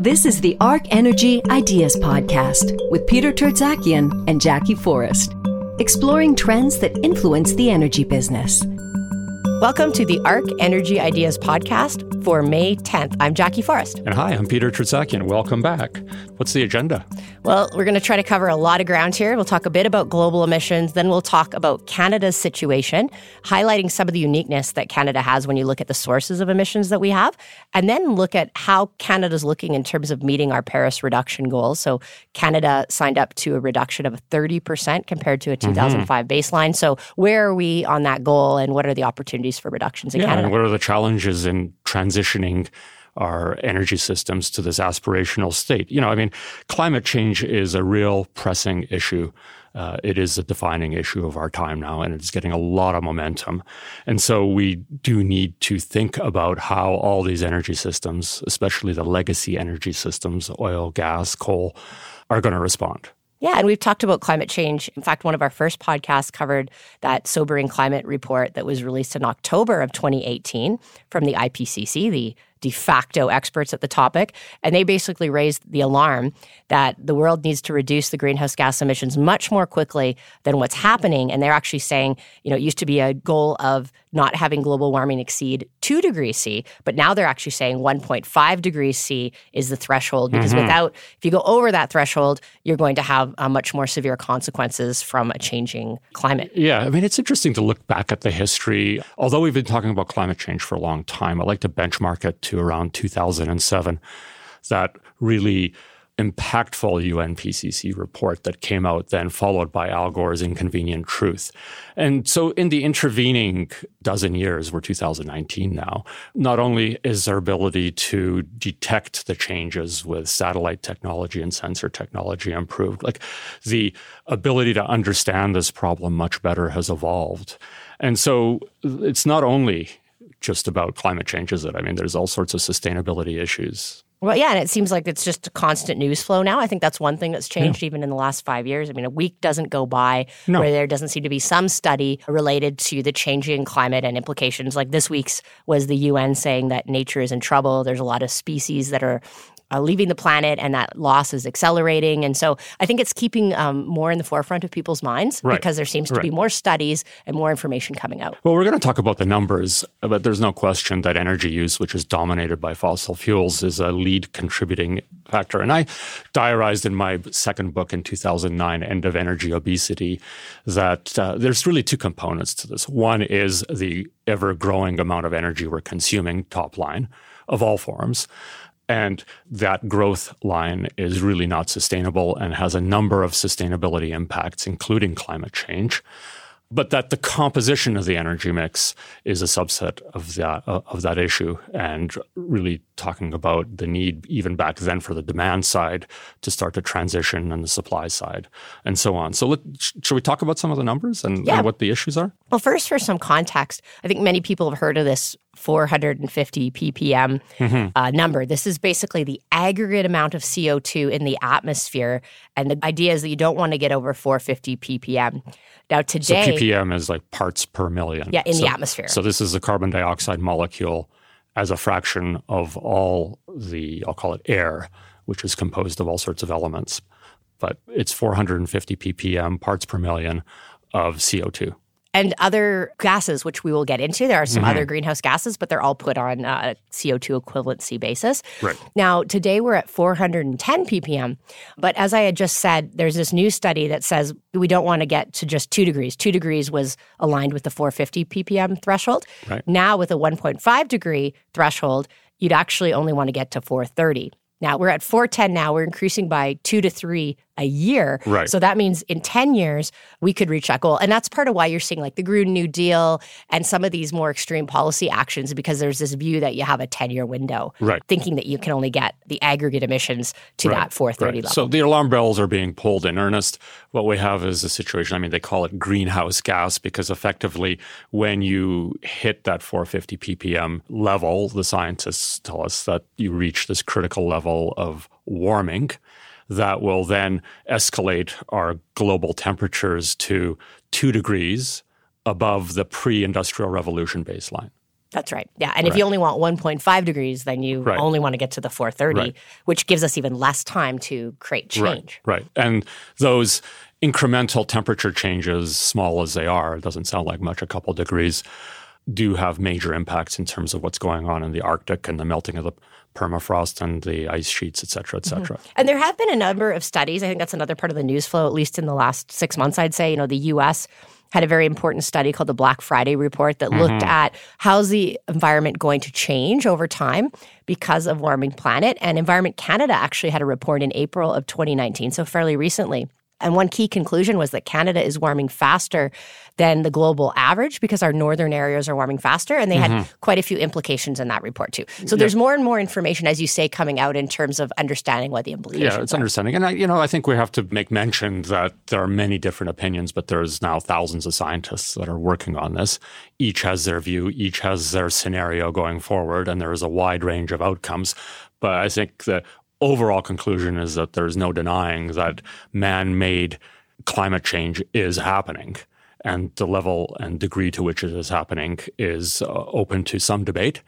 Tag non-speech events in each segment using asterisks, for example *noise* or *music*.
This is the Arc Energy Ideas Podcast with Peter Tertzakian and Jackie Forrest, exploring trends that influence the energy business. Welcome to the Arc Energy Ideas Podcast for May 10th. I'm Jackie Forrest. And hi, I'm Peter Tertzakian. Welcome back. What's the agenda? Well, we're going to try to cover a lot of ground here. We'll talk a bit about global emissions, then we'll talk about Canada's situation, highlighting some of the uniqueness that Canada has when you look at the sources of emissions that we have, and then look at how Canada's looking in terms of meeting our Paris reduction goals. So, Canada signed up to a reduction of 30% compared to a 2005 mm-hmm. baseline. So, where are we on that goal and what are the opportunities for reductions in yeah, Canada? And what are the challenges in transitioning our energy systems to this aspirational state. You know, I mean, climate change is a real pressing issue. Uh, it is a defining issue of our time now, and it's getting a lot of momentum. And so we do need to think about how all these energy systems, especially the legacy energy systems, oil, gas, coal, are going to respond. Yeah, and we've talked about climate change. In fact, one of our first podcasts covered that sobering climate report that was released in October of 2018 from the IPCC, the de facto experts at the topic. And they basically raised the alarm that the world needs to reduce the greenhouse gas emissions much more quickly than what's happening. And they're actually saying, you know, it used to be a goal of not having global warming exceed 2 degrees C, but now they're actually saying 1.5 degrees C is the threshold because mm-hmm. without, if you go over that threshold, you're going to have uh, much more severe consequences from a changing climate. Yeah, I mean, it's interesting to look back at the history. Although we've been talking about climate change for a long time, I like to benchmark it to around 2007 that really impactful UNPCC report that came out then, followed by Al Gore's Inconvenient Truth. And so, in the intervening dozen years, we're 2019 now, not only is our ability to detect the changes with satellite technology and sensor technology improved, like the ability to understand this problem much better has evolved. And so, it's not only just about climate change, is it? I mean, there's all sorts of sustainability issues. Well, yeah, and it seems like it's just a constant news flow now. I think that's one thing that's changed yeah. even in the last five years. I mean, a week doesn't go by no. where there doesn't seem to be some study related to the changing climate and implications. Like this week's was the UN saying that nature is in trouble. There's a lot of species that are uh, leaving the planet and that loss is accelerating. And so I think it's keeping um, more in the forefront of people's minds right. because there seems to right. be more studies and more information coming out. Well, we're going to talk about the numbers, but there's no question that energy use, which is dominated by fossil fuels, is a lead contributing factor. And I diarized in my second book in 2009, End of Energy Obesity, that uh, there's really two components to this. One is the ever growing amount of energy we're consuming, top line, of all forms. And that growth line is really not sustainable and has a number of sustainability impacts, including climate change. But that the composition of the energy mix is a subset of that uh, of that issue, and really talking about the need even back then for the demand side to start to transition and the supply side, and so on. So, let, should we talk about some of the numbers and, yeah. and what the issues are? Well, first, for some context, I think many people have heard of this 450 ppm mm-hmm. uh, number. This is basically the aggregate amount of CO2 in the atmosphere. And the idea is that you don't want to get over 450 ppm. Now, today. So ppm is like parts per million. Yeah, in so, the atmosphere. So this is the carbon dioxide molecule as a fraction of all the, I'll call it air, which is composed of all sorts of elements. But it's 450 ppm parts per million of CO2 and other gases, which we will get into. There are some mm-hmm. other greenhouse gases, but they're all put on a CO2 equivalency basis. Right. Now, today we're at 410 ppm. But as I had just said, there's this new study that says we don't want to get to just two degrees. Two degrees was aligned with the 450 ppm threshold. Right. Now, with a 1.5 degree threshold, you'd actually only want to get to 430. Now we're at 410 now. We're increasing by two to three a year. Right. So that means in 10 years, we could reach that goal. And that's part of why you're seeing like the Green New Deal and some of these more extreme policy actions because there's this view that you have a 10 year window, right. thinking that you can only get the aggregate emissions to right. that 430 right. level. So the alarm bells are being pulled in earnest. What we have is a situation, I mean, they call it greenhouse gas because effectively when you hit that 450 ppm level, the scientists tell us that you reach this critical level of warming that will then escalate our global temperatures to two degrees above the pre industrial revolution baseline. That's right. Yeah. And right. if you only want 1.5 degrees, then you right. only want to get to the 430, right. which gives us even less time to create change. Right. And those incremental temperature changes, small as they are, it doesn't sound like much, a couple degrees, do have major impacts in terms of what's going on in the Arctic and the melting of the permafrost and the ice sheets, et cetera, et cetera. Mm-hmm. And there have been a number of studies. I think that's another part of the news flow, at least in the last six months, I'd say. You know, the U.S. had a very important study called the Black Friday Report that mm-hmm. looked at how's the environment going to change over time because of warming planet. And Environment Canada actually had a report in April of 2019, so fairly recently and one key conclusion was that Canada is warming faster than the global average because our northern areas are warming faster. And they mm-hmm. had quite a few implications in that report, too. So there's more and more information, as you say, coming out in terms of understanding what the implications Yeah, it's are. understanding. And, I, you know, I think we have to make mention that there are many different opinions, but there's now thousands of scientists that are working on this. Each has their view, each has their scenario going forward, and there is a wide range of outcomes. But I think that overall conclusion is that there's no denying that man made climate change is happening. And the level and degree to which it is happening is uh, open to some debate.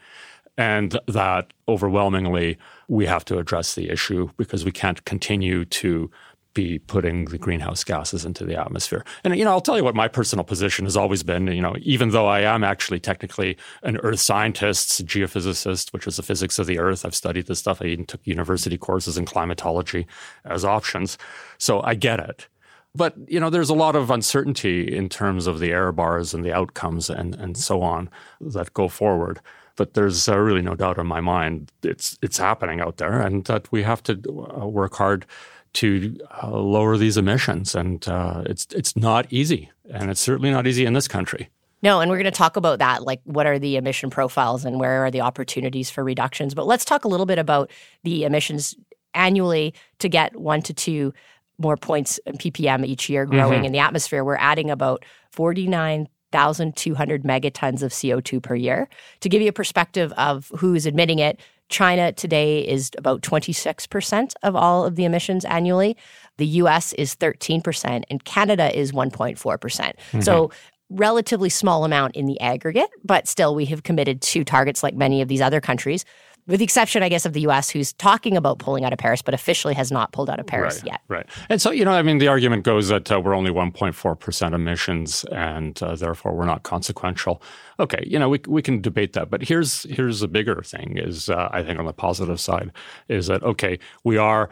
And that overwhelmingly, we have to address the issue because we can't continue to be putting the greenhouse gases into the atmosphere. And you know, I'll tell you what my personal position has always been. You know, even though I am actually technically an earth scientist, geophysicist, which is the physics of the earth, I've studied this stuff. I even took university courses in climatology as options, so I get it. But you know, there's a lot of uncertainty in terms of the error bars and the outcomes and and so on that go forward. But there's uh, really no doubt in my mind it's it's happening out there, and that we have to uh, work hard to uh, lower these emissions. And uh, it's it's not easy, and it's certainly not easy in this country. No, and we're going to talk about that. Like, what are the emission profiles and where are the opportunities for reductions? But let's talk a little bit about the emissions annually to get one to two more points ppm each year growing mm-hmm. in the atmosphere. We're adding about 49,200 megatons of CO2 per year. To give you a perspective of who's admitting it, China today is about 26% of all of the emissions annually. The US is 13%, and Canada is 1.4%. percent mm hmm So, relatively small amount in the aggregate, but still we have committed to targets like many of these other countries with the exception, I guess, of the U.S., who's talking about pulling out of Paris, but officially has not pulled out of Paris right, yet. Right. And so, you know, I mean, the argument goes that uh, we're only 1.4% emissions and uh, therefore we're not consequential. Okay, you know, we, we can debate that. But here's, here's a bigger thing is, uh, I think, on the positive side, is that, okay, we are,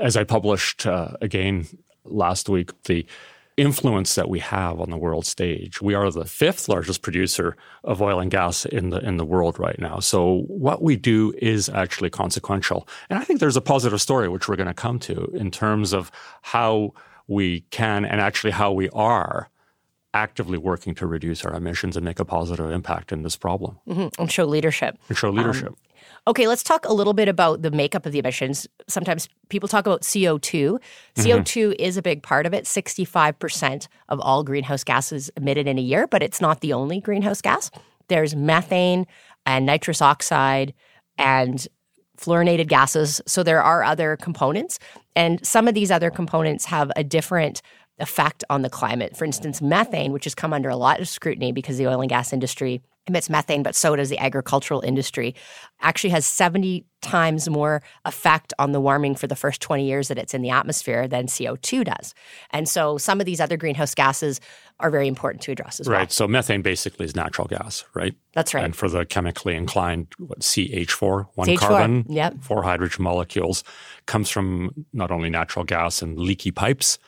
as I published uh, again last week, the influence that we have on the world stage. We are the fifth largest producer of oil and gas in the in the world right now. So what we do is actually consequential. And I think there's a positive story which we're going to come to in terms of how we can and actually how we are actively working to reduce our emissions and make a positive impact in this problem. Mm-hmm. And show leadership. And show leadership. Um, Okay, let's talk a little bit about the makeup of the emissions. Sometimes people talk about CO2. CO2 mm-hmm. is a big part of it. 65% of all greenhouse gases emitted in a year, but it's not the only greenhouse gas. There's methane and nitrous oxide and fluorinated gases. So there are other components. And some of these other components have a different effect on the climate. For instance, methane, which has come under a lot of scrutiny because the oil and gas industry emits methane, but so does the agricultural industry, actually has 70 times more effect on the warming for the first 20 years that it's in the atmosphere than CO2 does. And so some of these other greenhouse gases are very important to address as right. well. Right. So methane basically is natural gas, right? That's right. And for the chemically inclined, what, CH4, one CH4, carbon, yep. four hydrogen molecules, comes from not only natural gas and leaky pipes,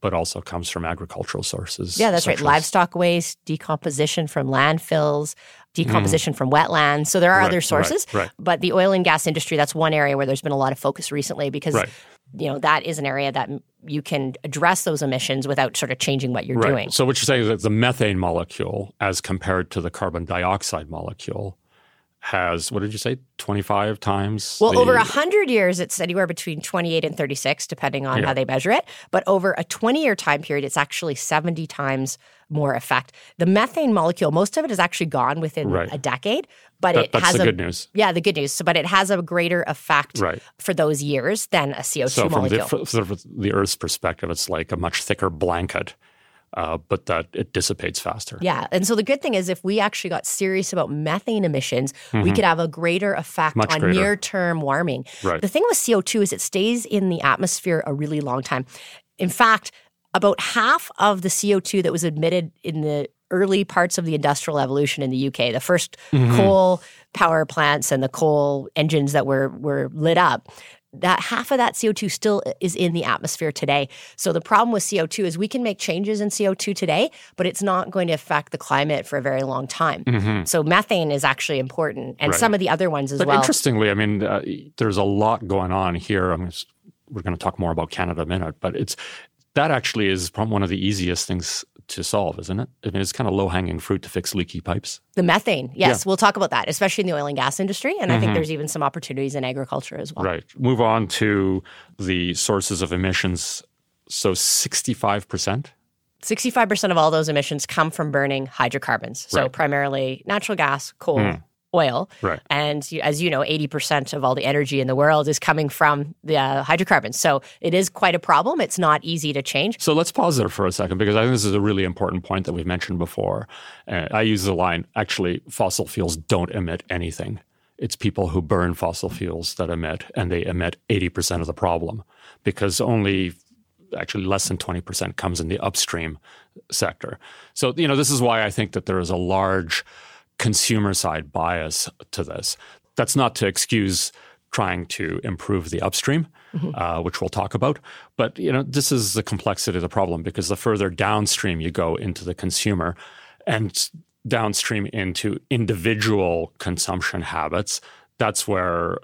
but also comes from agricultural sources. Yeah, that's right. Livestock waste, decomposition from landfills, decomposition mm. from wetlands. So there are right, other sources. Right, right. But the oil and gas industry, that's one area where there's been a lot of focus recently because you know that is an area that you can address those emissions without sort of changing what you're doing. So what you're saying is that the methane molecule as compared to the carbon dioxide molecule has what did you say 25 times well the, over 100 years it's anywhere between 28 and 36 depending on yeah. how they measure it but over a 20 year time period it's actually 70 times more effect the methane molecule most of it is actually gone within right. a decade but that, it that's has the a good news yeah the good news so, but it has a greater effect right. for those years than a co2 so molecule from the, from the earth's perspective it's like a much thicker blanket uh, but that it dissipates faster. Yeah. And so the good thing is, if we actually got serious about methane emissions, mm-hmm. we could have a greater effect Much on near term warming. Right. The thing with CO2 is it stays in the atmosphere a really long time. In fact, about half of the CO2 that was emitted in the early parts of the industrial evolution in the UK, the 1st mm-hmm. coal power plants and the coal engines that were were lit up, that half of that CO2 still is in the atmosphere today. So the problem with CO2 is we can make changes in CO2 today, but it's not going to affect the climate for a very long time. Mm-hmm. So methane is actually important and right. some of the other ones as but well. Interestingly, I mean, uh, there's a lot going on here. I'm just, we're going to talk more about Canada in a minute, but it's that actually is probably one of the easiest things to solve, isn't it? I mean, it's kind of low hanging fruit to fix leaky pipes. The methane, yes, yeah. we'll talk about that, especially in the oil and gas industry. And mm-hmm. I think mm-hmm. there's even some opportunities in agriculture as well. Right. Move on to the sources of emissions. So 65%. 65% of all those emissions come from burning hydrocarbons. So right. primarily natural gas, coal, mm oil. Right. And as you know, 80% of all the energy in the world is coming from the uh, hydrocarbons. So it is quite a problem. It's not easy to change. So let's pause there for a second because I think this is a really important point that we've mentioned before. Uh, I use the line actually, fossil fuels don't emit anything. It's people who burn fossil fuels that emit, and they emit 80% of the problem because only actually less than 20% comes in the upstream sector. So, you know, this is why I think that there is a large consumer side bias to this. That's not to excuse trying to improve the upstream, mm-hmm. uh, which we'll talk about. But you know, this is the complexity of the problem because the further downstream you go into the consumer, and downstream into individual consumption habits, that's where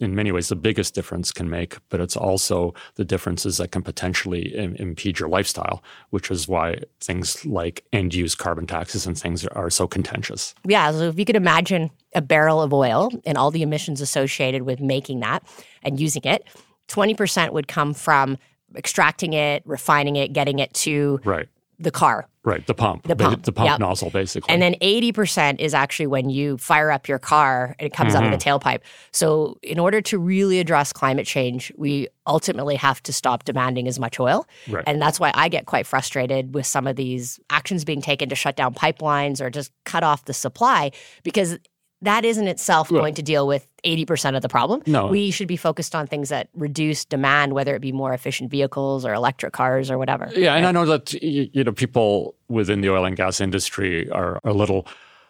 in many ways the biggest difference can make, but it's also the differences that can potentially Im- impede your lifestyle, which is why things like end use carbon taxes and things are so contentious. Yeah. So if you could imagine a barrel of oil and all the emissions associated with making that and using it, 20% would come from extracting it, refining it, getting it to right the car. Right, the pump. The pump. The, pump yep. nozzle, basically. And then 80% is actually when you fire up your car and it comes mm-hmm. out of the mm-hmm. tailpipe. So, in order to really address climate change, we ultimately have to stop demanding as much oil. Right. And that's why I get quite frustrated with some of these actions being taken to shut down pipelines or just cut off the supply because that isn't itself well, going to deal with 80% of the problem. No. We should be focused on things that reduce demand, whether it be more efficient vehicles or electric cars or whatever. Yeah, and I know that you know people within the oil and gas industry are a little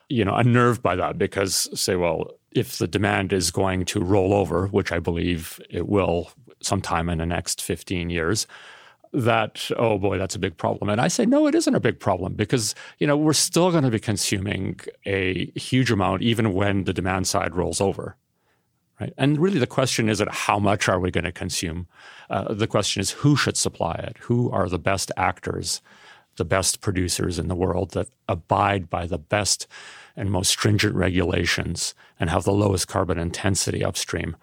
you know unnerved by that because say well if the demand is going to roll over, which I believe it will sometime in the next 15 years, that oh boy that's a big problem. And i say no it isn't a big problem because you know we're still going to be consuming a huge amount even when the demand side rolls over right? And really the question isn't how much are we going to consume? Uh, the question is who should supply it? Who are the best actors the best producers in the world that abide by the best and most stringent regulations and have the lowest carbon intensity upstream?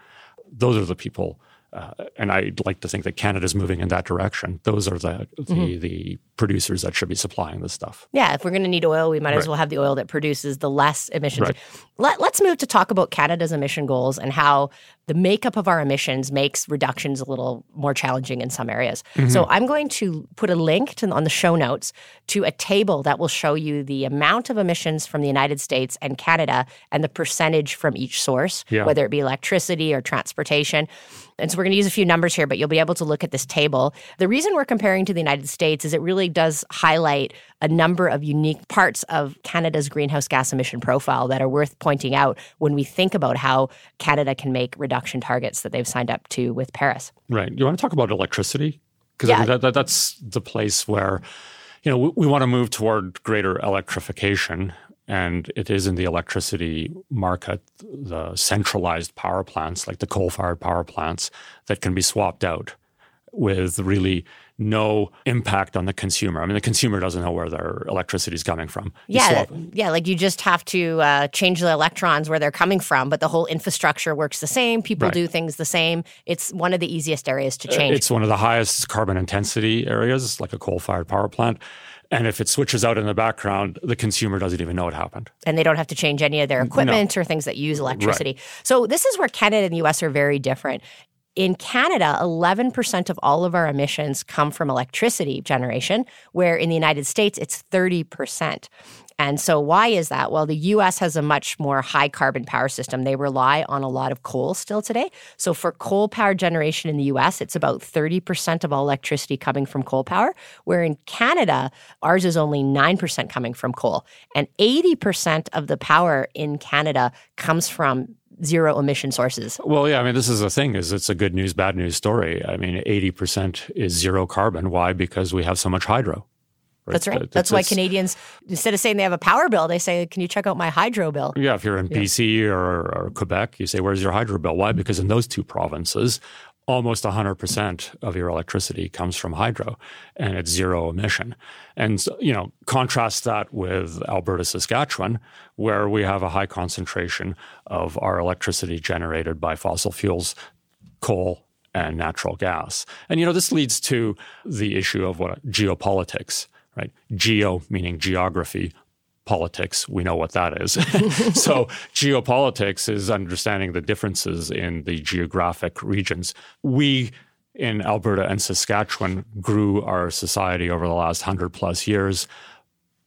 Those are the people uh, and I'd like to think that Canada's moving in that direction. Those are the the, mm-hmm. the producers that should be supplying this stuff. Yeah, if we're going to need oil, we might right. as well have the oil that produces the less emissions. Right. Let, let's move to talk about Canada's emission goals and how the makeup of our emissions makes reductions a little more challenging in some areas. Mm-hmm. So I'm going to put a link to, on the show notes to a table that will show you the amount of emissions from the United States and Canada and the percentage from each source, yeah. whether it be electricity or transportation. And so we're going to use a few numbers here, but you'll be able to look at this table. The reason we're comparing to the United States is it really does highlight a number of unique parts of Canada's greenhouse gas emission profile that are worth pointing out when we think about how Canada can make reduction targets that they've signed up to with Paris. Right. You want to talk about electricity? Because yeah. that, that, that's the place where you know we, we want to move toward greater electrification and it is in the electricity market, the centralized power plants, like the coal fired power plants, that can be swapped out with really no impact on the consumer. I mean, the consumer doesn't know where their electricity is coming from. You yeah, yeah. Like you just have to uh, change the electrons where they're coming from, but the whole infrastructure works the same. People right. do things the same. It's one of the easiest areas to change. It's one of the highest carbon intensity areas, like a coal-fired power plant. And if it switches out in the background, the consumer doesn't even know it happened. And they don't have to change any of their equipment no. or things that use electricity. Right. So this is where Canada and the US are very different In Canada, 11% of all of our emissions come from electricity generation, where in the United States, it's 30%. And so, why is that? Well, the US has a much more high carbon power system. They rely on a lot of coal still today. So, for coal power generation in the US, it's about 30% of all electricity coming from coal power, where in Canada, ours is only 9% coming from coal. And 80% of the power in Canada comes from zero emission sources. Well, yeah, I mean, this is the thing is it's a good news, bad news story. I mean, 80% is zero carbon. Why? Because we have so much hydro. Right? That's right. That's, That's why Canadians, instead of saying they have a power bill, they say, "Can you check out my hydro bill?" Yeah, if you're in yeah. BC or, or, Quebec, you say, "Where's your hydro bill?" Why? Because in those two provinces, almost 100% of your electricity comes from hydro, and it's zero emission. And you know, contrast that with Alberta, Saskatchewan, where we have a high concentration of our electricity generated by fossil fuels, coal, and natural gas. And you know, this leads to the issue of what geopolitics right? Geo meaning geography, politics, we know what that is. *laughs* so, geopolitics is understanding the differences in the geographic regions. We in Alberta and Saskatchewan grew our society over the last 100 plus years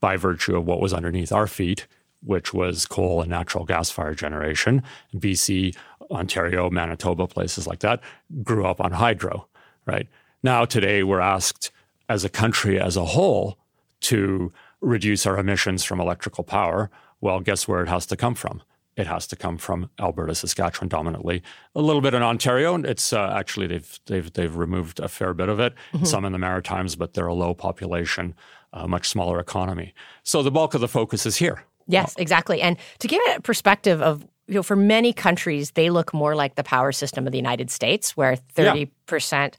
by virtue of what was underneath our feet, which was coal and natural gas fire generation. BC, Ontario, Manitoba, places like that grew up on hydro, right? Now, today, we're asked as a country as a whole to reduce our emissions from electrical power, well, guess where it has to come from? It has to come from Alberta, Saskatchewan, dominantly. A little bit in Ontario. It's uh, actually they've they've they've removed a fair bit of it. Mm-hmm. Some in the Maritimes, but they're a low population, uh, much smaller economy. So the bulk of the focus is here. Yes, exactly. And to give it a perspective of you know, for many countries, they look more like the power system of the United States, where thirty yeah. percent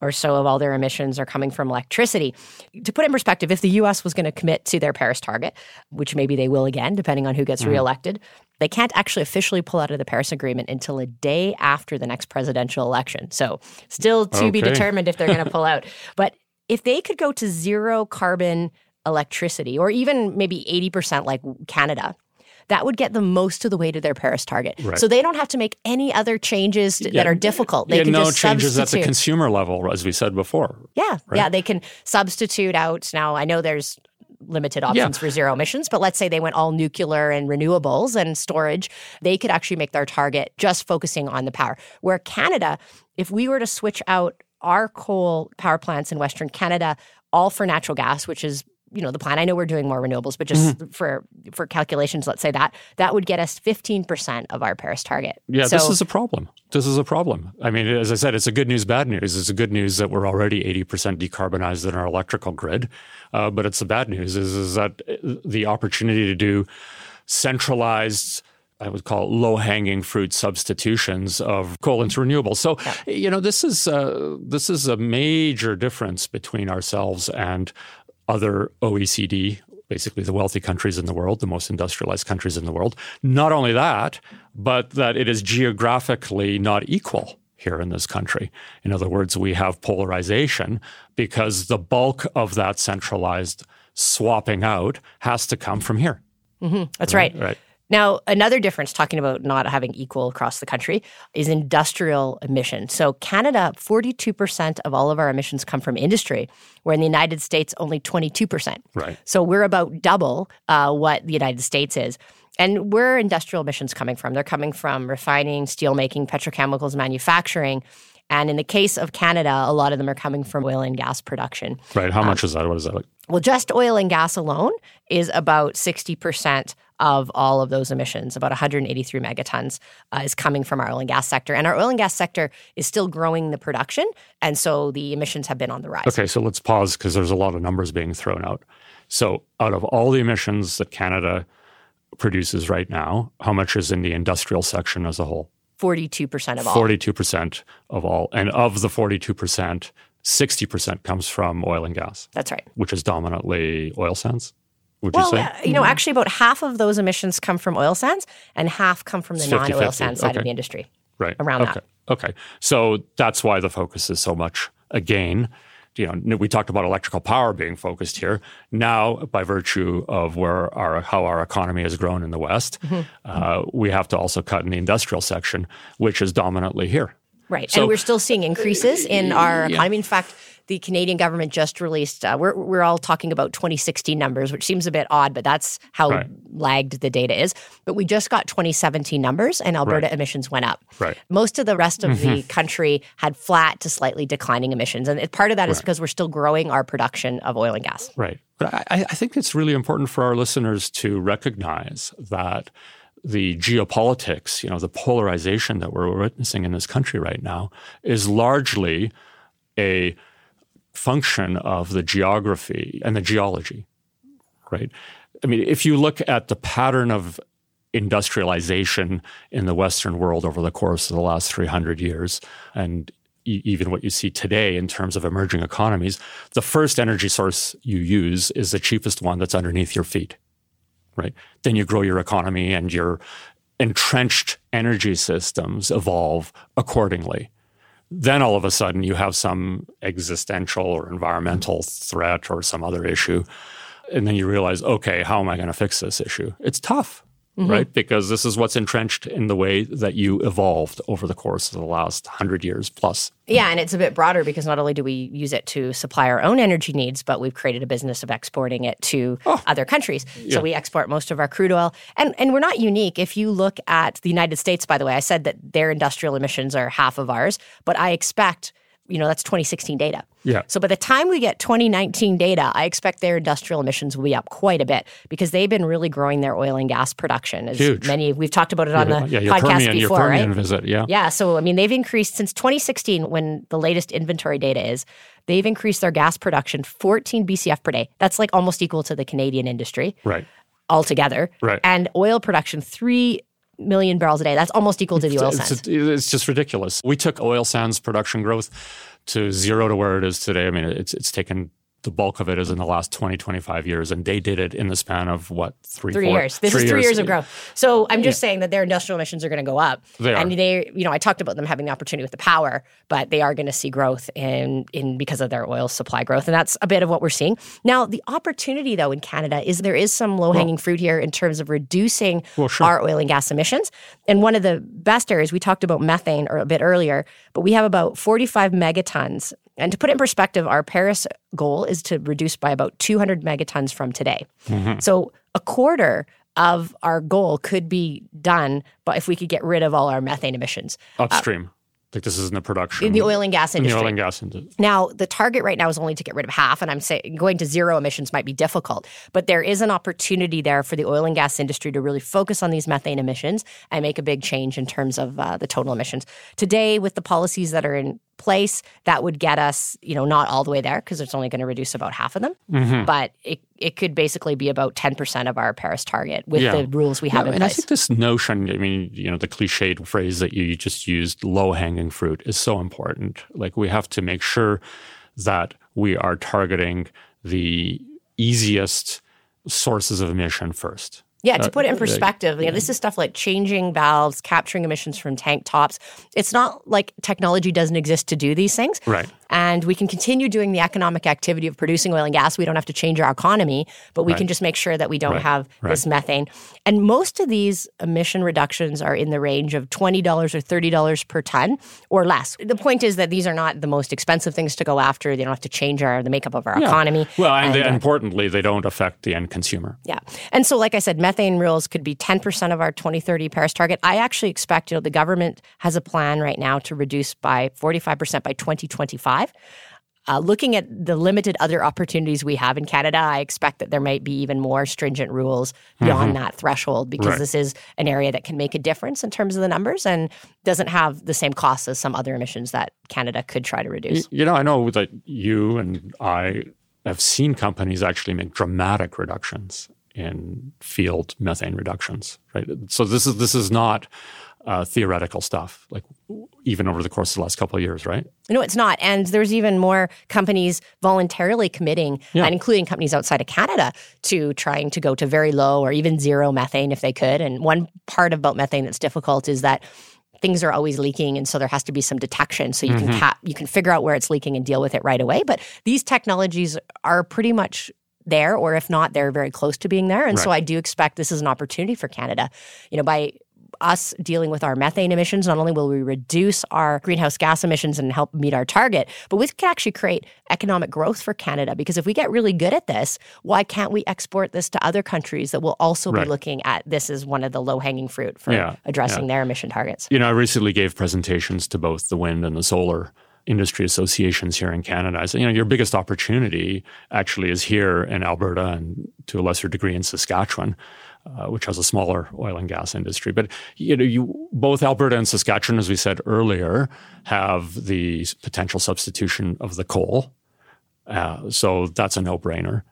or so of all their emissions are coming from electricity. To put it in perspective, if the US was going to commit to their Paris target, which maybe they will again, depending on who gets mm-hmm. reelected, they can't actually officially pull out of the Paris Agreement until a day after the next presidential election. So, still to okay. be determined if they're going *laughs* to pull out. But if they could go to zero carbon electricity, or even maybe 80% like Canada, that would get them most of the way to their Paris target. Right. So they don't have to make any other changes yeah. that are difficult. They yeah, can no just changes substitute. at the consumer level, as we said before. Yeah, right? yeah, they can substitute out. Now I know there's limited options yeah. for zero emissions, but let's say they went all nuclear and renewables and storage, they could actually make their target just focusing on the power. Where Canada, if we were to switch out our coal power plants in Western Canada all for natural gas, which is you know the plan. I know we're doing more renewables but just mm-hmm. for for calculations let's say that that would get us 15% of our paris target. Yeah so, this is a problem. This is a problem. I mean as i said it's a good news bad news. It's a good news that we're already 80% decarbonized in our electrical grid. Uh, but it's the bad news is, is that the opportunity to do centralized I would call it low hanging fruit substitutions of coal into renewables. So, you know, this is uh, this is a major difference between ourselves and other OECD, basically the wealthy countries in the world, the most industrialized countries in the world. Not only that, but that it is geographically not equal here in this country. In other words, we have polarization because the bulk of that centralized swapping out has to come from here. Mm-hmm. That's right. right. right. Now, another difference, talking about not having equal across the country, is industrial emissions. So, Canada, 42% of all of our emissions come from industry, where in the United States, only 22%. Right. So, we're about double uh, what the United States is. And where are industrial emissions coming from? They're coming from refining, steelmaking, petrochemicals, manufacturing. And in the case of Canada, a lot of them are coming from oil and gas production. Right. How um, much is that? What is that like? Well, just oil and gas alone is about 60% of all of those emissions, about 183 megatons, uh, is coming from our oil and gas sector. And our oil and gas sector is still growing the production. And so the emissions have been on the rise. Okay, so let's pause because there's a lot of numbers being thrown out. So, out of all the emissions that Canada produces right now, how much is in the industrial section as a whole? 42% of all. 42% of all. And of the 42%, 60% comes from oil and gas. That's right. Which is dominantly oil sands would well, you say? You know, actually, about half of those emissions come from oil sands, and half come from the non oil sand side okay. of the industry. Right. Around okay. that. Okay. So that's why the focus is so much again. You know, we talked about electrical power being focused here. Now, by virtue of where our how our economy has grown in the West, mm-hmm. uh, we have to also cut in the industrial section, which is dominantly here. Right. So- and we're still seeing increases in our Yeah. economy. In fact, the Canadian government just released, uh, we're, we're all talking about 2016 numbers, which seems a bit odd, but that's how Right. lagged the data is. But we just got 2017 numbers and Alberta Right. emissions went up. Right. Most of the rest of the country had flat to slightly declining emissions. And part of that is Right. because we're still growing our production of oil and gas. Right. But I, I think it's really important for our listeners to recognize that the geopolitics, you know, the polarization that we're witnessing in this country right now is largely a function of the geography and the geology, right? I mean, if you look at the pattern of industrialization in the Western world over the course of the last 300 years, and even what you see today in terms of emerging economies, the first energy source you use is the cheapest one that's underneath your feet, right? Then you grow your economy and your entrenched energy systems evolve accordingly. Then all of a sudden you have some existential or environmental threat or some other issue. And then you realize, okay, how am I going to fix this issue? It's tough, Mm-hmm. right? Because this is what's entrenched in the way that you evolved over the course of the last hundred years plus. Yeah, and it's a bit broader because not only do we use it to supply our own energy needs, but we've created a business of exporting it to oh. other countries. So we export most of our crude oil. And and we're not unique. If you look at the United States, by the way, I said that their industrial emissions are half of ours, but I expect, you know, that's 2016 data. Yeah. So by the time we get 2019 data, I expect their industrial emissions will be up quite a bit because they've been really growing their oil and gas production. As Huge. many we've talked about it on the yeah, your podcast Permian, your before, Permian right? visit, yeah. Yeah, so I mean, they've increased since 2016, when the latest inventory data is, they've increased their gas production 14 BCF per day. That's like almost equal to the Canadian industry Right. altogether. Right. And oil production, 3 million barrels a day. That's almost equal to the oil it's, sands. it's just ridiculous. We took oil sands production growth to zero to where it is today. I mean, it's it's taken the bulk of it is in the last 20, 25 years, and they did it in the span of what three, Three four- years. This is three years of growth. So I'm just saying that their industrial emissions are going to go up. They and they, you know, I talked about them having the opportunity with the power, but they are going to see growth in in because of their oil supply growth, and that's a bit of what we're seeing now. The opportunity, though, in Canada is there is some low hanging fruit here in terms of reducing Well, sure. our oil and gas emissions. And one of the best areas we talked about methane or a bit earlier, but we have about 45 megatons. And to put it in perspective, our Paris goal is to reduce by about 200 megatons from today. So a quarter of our goal could be done, but if we could get rid of all our methane emissions upstream. like this is in the production in the oil and gas in the industry. oil and gas industry. Now, the target right now is only to get rid of half, and I'm saying going to zero emissions might be difficult, but there is an opportunity there for the oil and gas industry to really focus on these methane emissions and make a big change in terms of uh, the total emissions. Today, with the policies that are in place, that would get us, you know, not all the way there because it's only going to reduce about half of them, Mm-hmm. but it it could basically be about 10% of our Paris target with Yeah. the rules we have Yeah, in and I think this notion, I mean, you know, the cliched phrase that you just used, low hanging fruit, is so important. Like, we have to make sure that we are targeting the easiest sources of emission first. Yeah, to Uh, put it in perspective, you know, this is stuff like changing valves, capturing emissions from tank tops. It's not like technology doesn't exist to do these things. Right. And we can continue doing the economic activity of producing oil and gas. We don't have to change our economy, but we can just make sure that we don't Right. have this methane. And most of these emission reductions are in the range of $20 or $30 per ton or less. The point is that these are not the most expensive things to go after. They don't have to change our the makeup of our Yeah. economy. Well, and, they, uh, importantly, they don't affect the end consumer. yeah. And so, like I said, methane rules could be 10% of our 2030 Paris target. I actually expect, you know, the government has a plan right now to reduce by 45% by 2025. Uh, looking at the limited other opportunities we have in Canada, I expect that there might be even more stringent rules beyond that threshold because Right. this is an area that can make a difference in terms of the numbers and doesn't have the same costs as some other emissions that Canada could try to reduce. You know, I know that you and I have seen companies actually make dramatic reductions in field methane reductions, right? So this is this is not uh, theoretical stuff. Like even over the course of the last couple of years, right? No, it's not. And there's even more companies voluntarily committing, Yeah. and including companies outside of Canada, to trying to go to very low or even zero methane if they could. And one part about methane that's difficult is that things are always leaking and so there has to be some detection so you can cap you can figure out where it's leaking and deal with it right away but these technologies are pretty much there or if not they're very close to being there and so i do expect this is an opportunity for canada you know by us dealing with our methane emissions, not only will we reduce our greenhouse gas emissions and help meet our target, but we can actually create economic growth for Canada. Because if we get really good at this, why can't we export this to other countries that will also right. be looking at this as one of the low hanging fruit for yeah, addressing yeah. their emission targets? You know, I recently gave presentations to both the wind and the solar industry associations here in Canada. Said, you know, your biggest opportunity actually is here in Alberta and to a lesser degree in Saskatchewan. Uh, which has a smaller oil and gas industry. But you know, you both Alberta and Saskatchewan, as we said earlier, have the potential substitution of the coal. Uh, so that's a no-brainer.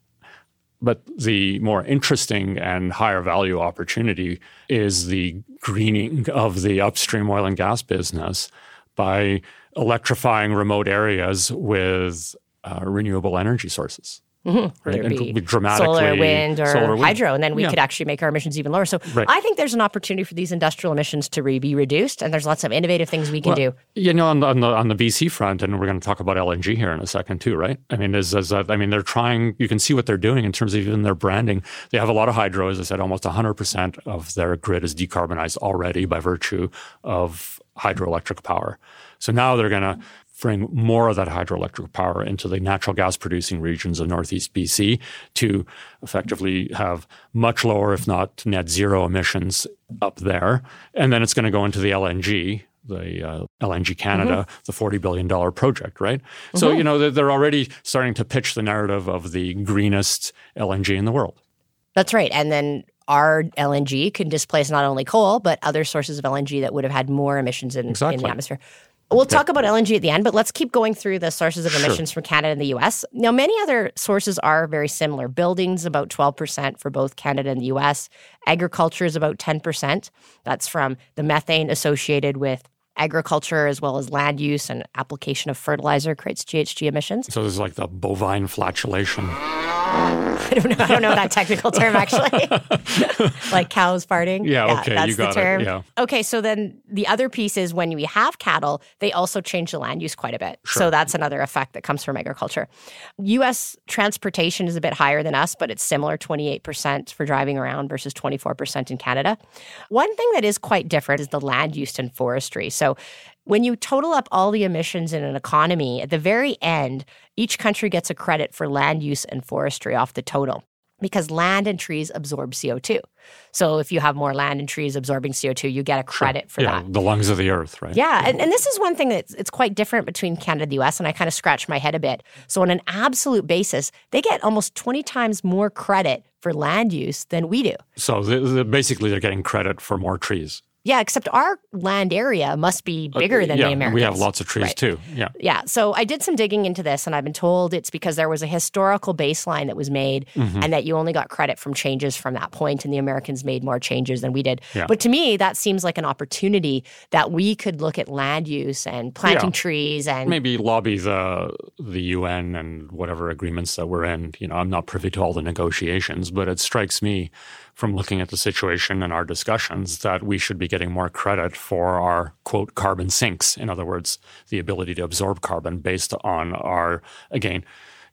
But the more interesting and higher value opportunity is the greening of the upstream oil and gas business by electrifying remote areas with uh, renewable energy sources. Mm-hmm. Right? Be dramatically solar, wind, or solar, wind. hydro, and then we yeah. could actually make our emissions even lower. So right. I think there's an opportunity for these industrial emissions to re- be reduced, and there's lots of innovative things we can well, do. You know, on the, on the, on the BC front, and we're going to talk about LNG here in a second too, right? I mean, is, is I mean, they're trying. You can see what they're doing in terms of even their branding. They have a lot of hydro, as I said, almost 100 percent of their grid is decarbonized already by virtue of hydroelectric power. So now they're going to bring more of that hydroelectric power into the natural gas producing regions of Northeast BC to effectively have much lower, if not net zero emissions up there. And then it's going to go into the LNG, the uh, LNG Canada, mm-hmm. the $40 billion project, right? Mm-hmm. So, you know, they're already starting to pitch the narrative of the greenest LNG in the world. That's right. And then our LNG can displace not only coal, but other sources of LNG that would have had more emissions in, exactly. in the atmosphere. We'll talk about LNG at the end, but let's keep going through the sources of emissions sure. from Canada and the US. Now, many other sources are very similar. Buildings, about 12% for both Canada and the US. Agriculture is about 10%. That's from the methane associated with agriculture as well as land use and application of fertilizer creates GHG emissions. So there's like the bovine flatulation. *laughs* I don't know. I don't know that technical term actually. *laughs* like cows farting. Yeah, yeah okay, that's you got the term. It, yeah. Okay, so then the other piece is when we have cattle, they also change the land use quite a bit. Sure. So that's another effect that comes from agriculture. U.S. transportation is a bit higher than us, but it's similar, 28% for driving around versus 24% in Canada. One thing that is quite different is the land use in forestry. So when you total up all the emissions in an economy, at the very end, each country gets a credit for land use and forestry off the total because land and trees absorb CO2. So if you have more land and trees absorbing CO2, you get a credit sure. for yeah, that. The lungs of the earth, right? Yeah. And, and this is one thing that's it's quite different between Canada and the US. And I kind of scratch my head a bit. So on an absolute basis, they get almost 20 times more credit for land use than we do. So the, the, basically they're getting credit for more trees. Yeah, except our land area must be uh, bigger than yeah, the Americans. We have lots of trees right. too. Yeah. Yeah. So I did some digging into this and I've been told it's because there was a historical baseline that was made mm-hmm. and that you only got credit from changes from that point and the Americans made more changes than we did. Yeah. But to me, that seems like an opportunity that we could look at land use and planting yeah. trees and maybe lobby the the UN and whatever agreements that we're in. You know, I'm not privy to all the negotiations, but it strikes me from looking at the situation and our discussions that we should be getting more credit for our quote carbon sinks. In other words, the ability to absorb carbon based on our, again,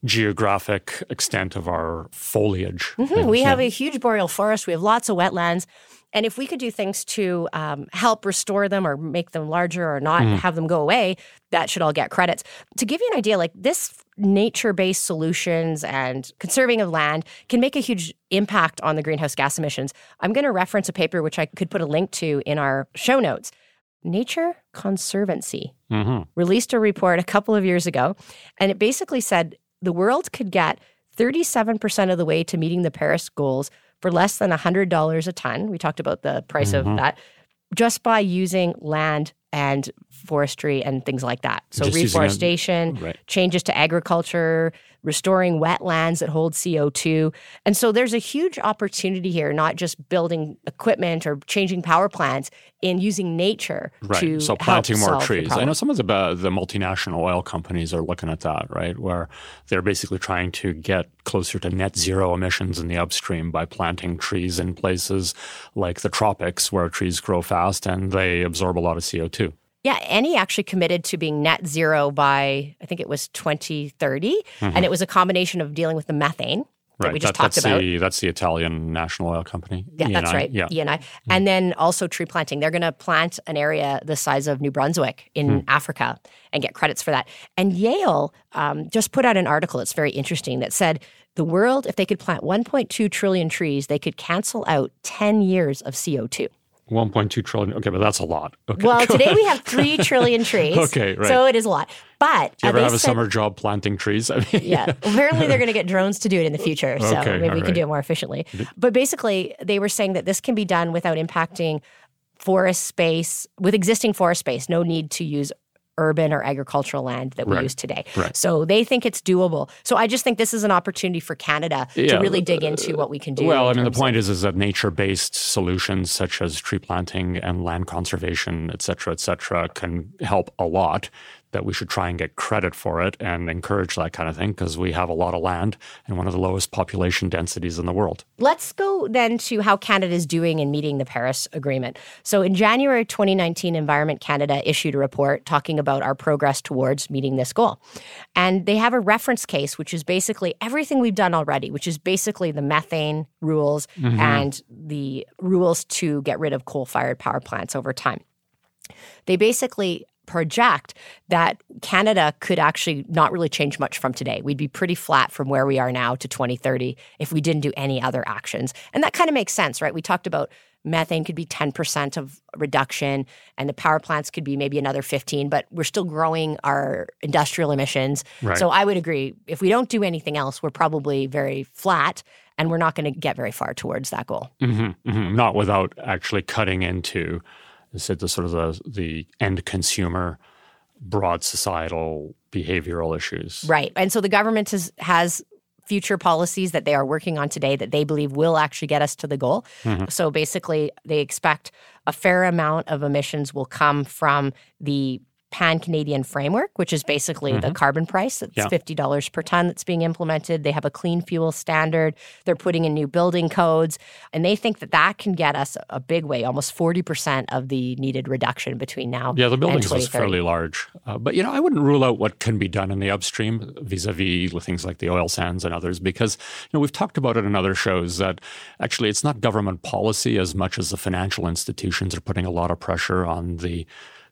geographic extent of our foliage. Mm-hmm. We yeah. have a huge boreal forest. We have lots of wetlands. And if we could do things to um, help restore them or make them larger or not mm. have them go away, that should all get credits. To give you an idea, like this nature based solutions and conserving of land can make a huge impact on the greenhouse gas emissions. I'm going to reference a paper which I could put a link to in our show notes. Nature Conservancy mm-hmm. released a report a couple of years ago, and it basically said the world could get 37% of the way to meeting the Paris goals for less than $100 a ton. We talked about the price mm-hmm. of that just by using land and forestry and things like that. So just reforestation, right. changes to agriculture, restoring wetlands that hold CO2. And so there's a huge opportunity here, not just building equipment or changing power plants, in using nature right. to so planting more trees. I know some of the the multinational oil companies are looking at that, right, where they're basically trying to get closer to net zero emissions in the upstream by planting trees in places like the tropics where trees grow fast and they absorb a lot of CO2. Yeah, Eni actually committed to being net zero by, I think it was 2030. Mm-hmm. And it was a combination of dealing with the methane, that right. we just that, talked that's about. The, that's the Italian national oil company. Yeah, that's right. Yeah. ENI. And then also tree planting. They're going to plant an area the size of New Brunswick in Hmm. Africa and get credits for that. And Yale um, just put out an article. It's very interesting that said the world, if they could plant 1.2 trillion trees, they could cancel out 10 years of CO2. 1.2 trillion. Okay, but that's a lot. Okay. Well, *laughs* today we have 3 trillion trees. Okay, right. So it is a lot. But Do you ever have a said- summer job planting trees? *laughs* I mean, yeah. Apparently, they're going to get drones to do it in the future. So Okay, maybe we can do it more efficiently. But basically, they were saying that this can be done without impacting forest space, with existing forest space. No need to use urban or agricultural land that we Right, use today. right. So they think it's doable. So I just think this is an opportunity for Canada to really uh, dig into what we can do. Well, I mean, the terms of- point is, is that nature-based solutions such as tree planting and land conservation, et cetera, et cetera, can help a lot. That we should try and get credit for it and encourage that kind of thing because we have a lot of land and one of the lowest population densities in the world. Let's go then to how Canada is doing in meeting the Paris Agreement. So, in January 2019, Environment Canada issued a report talking about our progress towards meeting this goal. And they have a reference case, which is basically everything we've done already, which is basically the methane rules mm-hmm. and the rules to get rid of coal fired power plants over time they basically project that Canada could actually not really change much from today. We'd be pretty flat from where we are now to 2030 if we didn't do any other actions. And that kind of makes sense, right? We talked about methane could be 10% of reduction and the power plants could be maybe another 15, but we're still growing our industrial emissions. Right. So I would agree if we don't do anything else, we're probably very flat and we're not going to get very far towards that goal. hmm hmm Not without actually cutting into, said, the sort of the, the end consumer, broad societal behavioral issues. Right. And so the government has, has future policies that they are working on today that they believe will actually get us to the goal. Mm-hmm. So basically, they expect a fair amount of emissions will come from the pan Canadian framework, which is basically the carbon price. That's Yeah. $50 per ton that's being implemented. They have a clean fuel standard. They're putting in new building codes. And they think that that can get us a big way, almost 40% of the needed reduction between now and Yeah, the buildings is fairly large. Uh, but, you know, I wouldn't rule out what can be done in the upstream vis-a-vis things like the oil sands and others because, you know, we've talked about it in other shows that actually it's not government policy as much as the financial institutions are putting a lot of pressure on the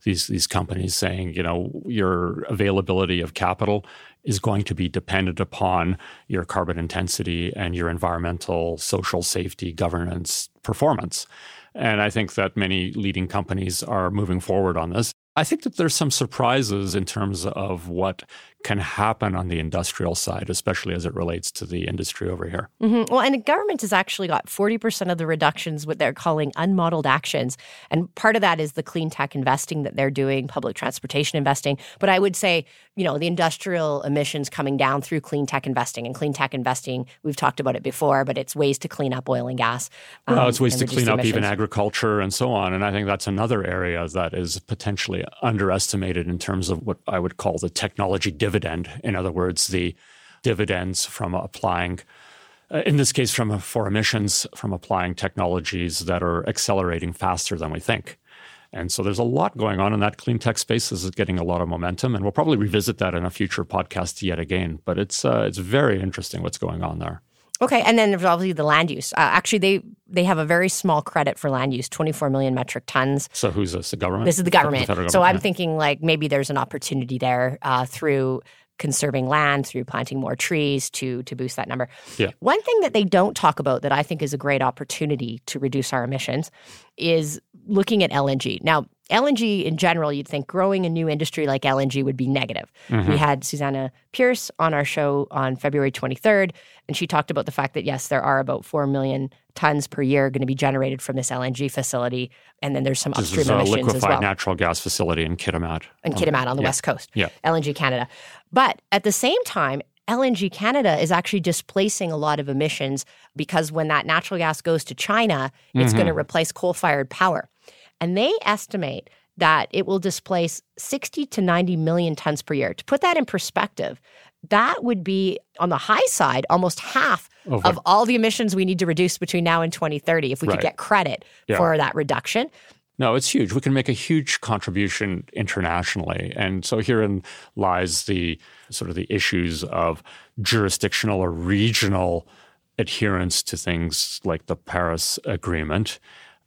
these these companies saying, you know, your availability of capital is going to be dependent upon your carbon intensity and your environmental, social safety, governance performance. And I think that many leading companies are moving forward on this. I think that there's some surprises in terms of what can happen on the industrial side, especially as it relates to the industry over here. Mhm. Well, and the government has actually got 40% of the reductions, what they're calling unmodeled actions. And part of that is the clean tech investing that they're doing, public transportation investing. But I would say, you know, the industrial emissions coming down through clean tech investing. And clean tech investing, we've talked about it before, but it's ways to clean up oil and gas. well, um, it's ways to clean up even agriculture and so on. And I think that's another area that is potentially underestimated in terms of what I would call the technology dividend. In other words, the dividends from applying, uh, in this case, from for emissions from applying technologies that are accelerating faster than we think. And so there's a lot going on in that clean tech space. This is getting a lot of momentum, and we'll probably revisit that in a future podcast yet again. But it's uh, it's very interesting what's going on there. Okay, and then there's obviously the land use. Uh, actually, they they have a very small credit for land use, 24 million metric tons. So who's this? The government? This is the government. federal so I'm government, thinking like maybe there's an opportunity there uh, through conserving land, through planting more trees to to boost that number. Yeah. One thing that they don't talk about that I think is a great opportunity to reduce our emissions is looking at LNG. Now, LNG in general, you'd think growing a new industry like LNG would be negative. Mm-hmm. We had Susanna Pierce on our show on February 23rd, and she talked about the fact that yes, there are about 4 million tons per year going to be generated from this LNG facility. And then there's some This upstream is a emissions as liquefied well natural gas facility in Kitimat. and Kitimat on the west coast, yeah. LNG Canada. But at the same time, LNG Canada is actually displacing a lot of emissions because when that natural gas goes to China, it's Mm-hmm. going to replace coal fired power. And they estimate that it will displace 60 to 90 million tons per year. To put that in perspective, that would be on the high side almost half Of of all the emissions we need to reduce between now and 2030 if we Right. could get credit Yeah. for that reduction. No, it's huge. We can make a huge contribution internationally. And so herein lies the sort of the issues of jurisdictional or regional adherence to things like the Paris Agreement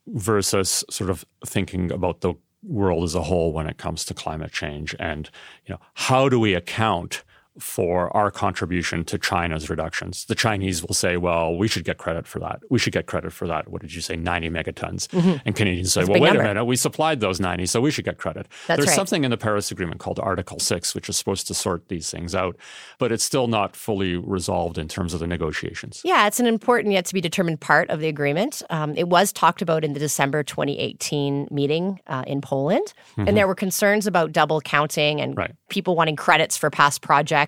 versus sort of thinking about the world as a whole when it comes to climate change and you know how do we account for our contribution to China's reductions. The Chinese will say, well, we should get credit for that. We should get credit for that. What did you say, 90 megatons? Mm-hmm. And Canadians say, That's well, wait number. a minute, we supplied those 90, so we should get credit. That's There's right. something in the Paris Agreement called Article 6, which is supposed to sort these things out, but it's still not fully resolved in terms of the negotiations. Yeah, it's an important yet to be determined part of the agreement. Um, it was talked about in the December 2018 meeting uh, in Poland, mm-hmm. and there were concerns about double counting and Right. people wanting credits for past projects.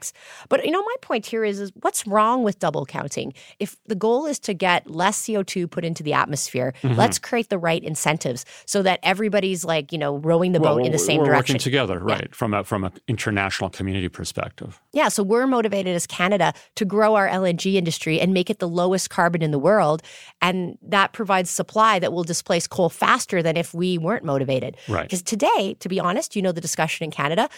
But you know, my point here is, is what's wrong with double counting? If the goal is to get less CO2 put into the atmosphere, Mm-hmm. let's create the right incentives so that everybody's like you know rowing the boat in the same we're direction. working together, right, from a from an international community perspective. Yeah, so we're motivated as Canada to grow our LNG industry and make it the lowest carbon in the world. And that provides supply that will displace coal faster than if we weren't motivated. Right. Because today, to be honest, you know the discussion in Canada,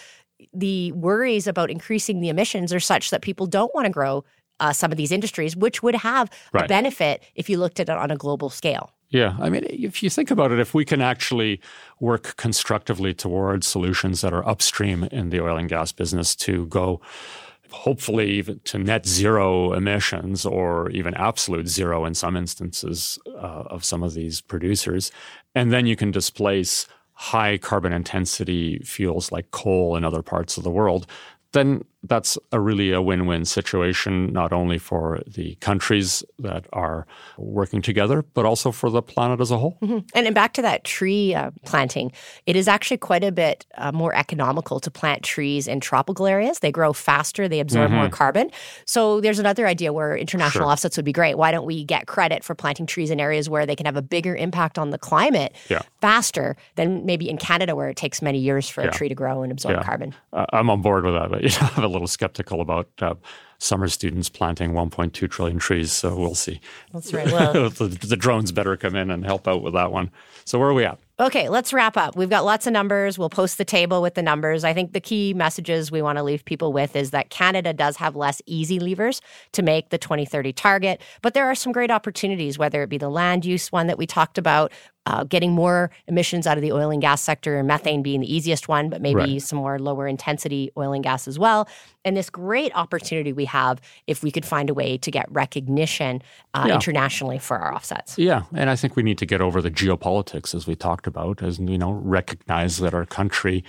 the worries about increasing the emissions are such that people don't want to grow uh, some of these industries, which would have a benefit if you looked at it on a global scale. Yeah, I mean, if you think about it, if we can actually work constructively towards solutions that are upstream in the oil and gas business to go hopefully even to net zero emissions or even absolute zero in some instances uh, of some of these producers, and then you can displace high carbon intensity fuels like coal in other parts of the world, then that's a really a win-win situation, not only for the countries that are working together, but also for the planet as a whole. And, and back to that tree uh, planting, it is actually quite a bit uh, more economical to plant trees in tropical areas. They grow faster, they absorb more carbon. So there's another idea where international Sure. offsets would be great. Why don't we get credit for planting trees in areas where they can have a bigger impact on the climate Yeah. faster than maybe in Canada where it takes many years for a tree to grow and absorb Yeah. carbon? Uh, I'm on board with that, *laughs* you know, I'm a little skeptical about uh, summer students planting 1.2 trillion trees. So we'll see. That's right. Well, the, the drones better come in and help out with that one. So where are we at? Okay, let's wrap up. We've got lots of numbers. We'll post the table with the numbers. I think the key messages we want to leave people with is that Canada does have less easy levers to make the 2030 target, but there are some great opportunities, whether it be the land use one that we talked about, uh, getting more emissions out of the oil and gas sector, and methane being the easiest one, but maybe Right. some more lower intensity oil and gas as well. And this great opportunity we have if we could find a way to get recognition uh, Yeah. internationally for our offsets. Yeah, and I think we need to get over the geopolitics as we talked about, as you know, recognize that our country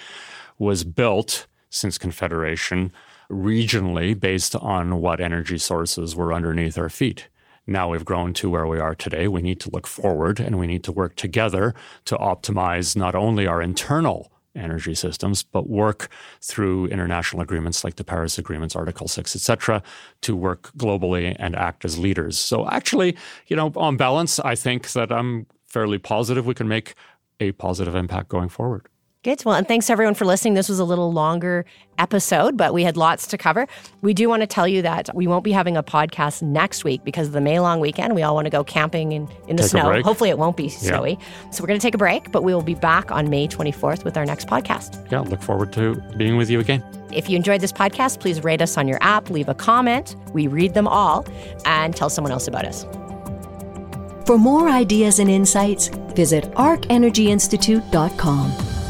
was built since Confederation regionally based on what energy sources were underneath our feet. Now we've grown to where we are today. We need to look forward and we need to work together to optimize not only our internal energy systems, but work through international agreements like the Paris Agreements, Article 6, et cetera, to work globally and act as leaders. So actually, you know, on balance, I think that I'm fairly positive we can make a positive impact going forward. Good. Well, and thanks everyone for listening. This was a little longer episode, but we had lots to cover. We do want to tell you that we won't be having a podcast next week because of the May long weekend. We all want to go camping in, in the Take snow. Hopefully, it won't be snowy. So, we're going to take a break, but we will be back on May 24th with our next podcast. Yeah, look forward to being with you again. If you enjoyed this podcast, please rate us on your app, leave a comment. We read them all, and tell someone else about us. For more ideas and insights, visit arcenergyinstitute.com.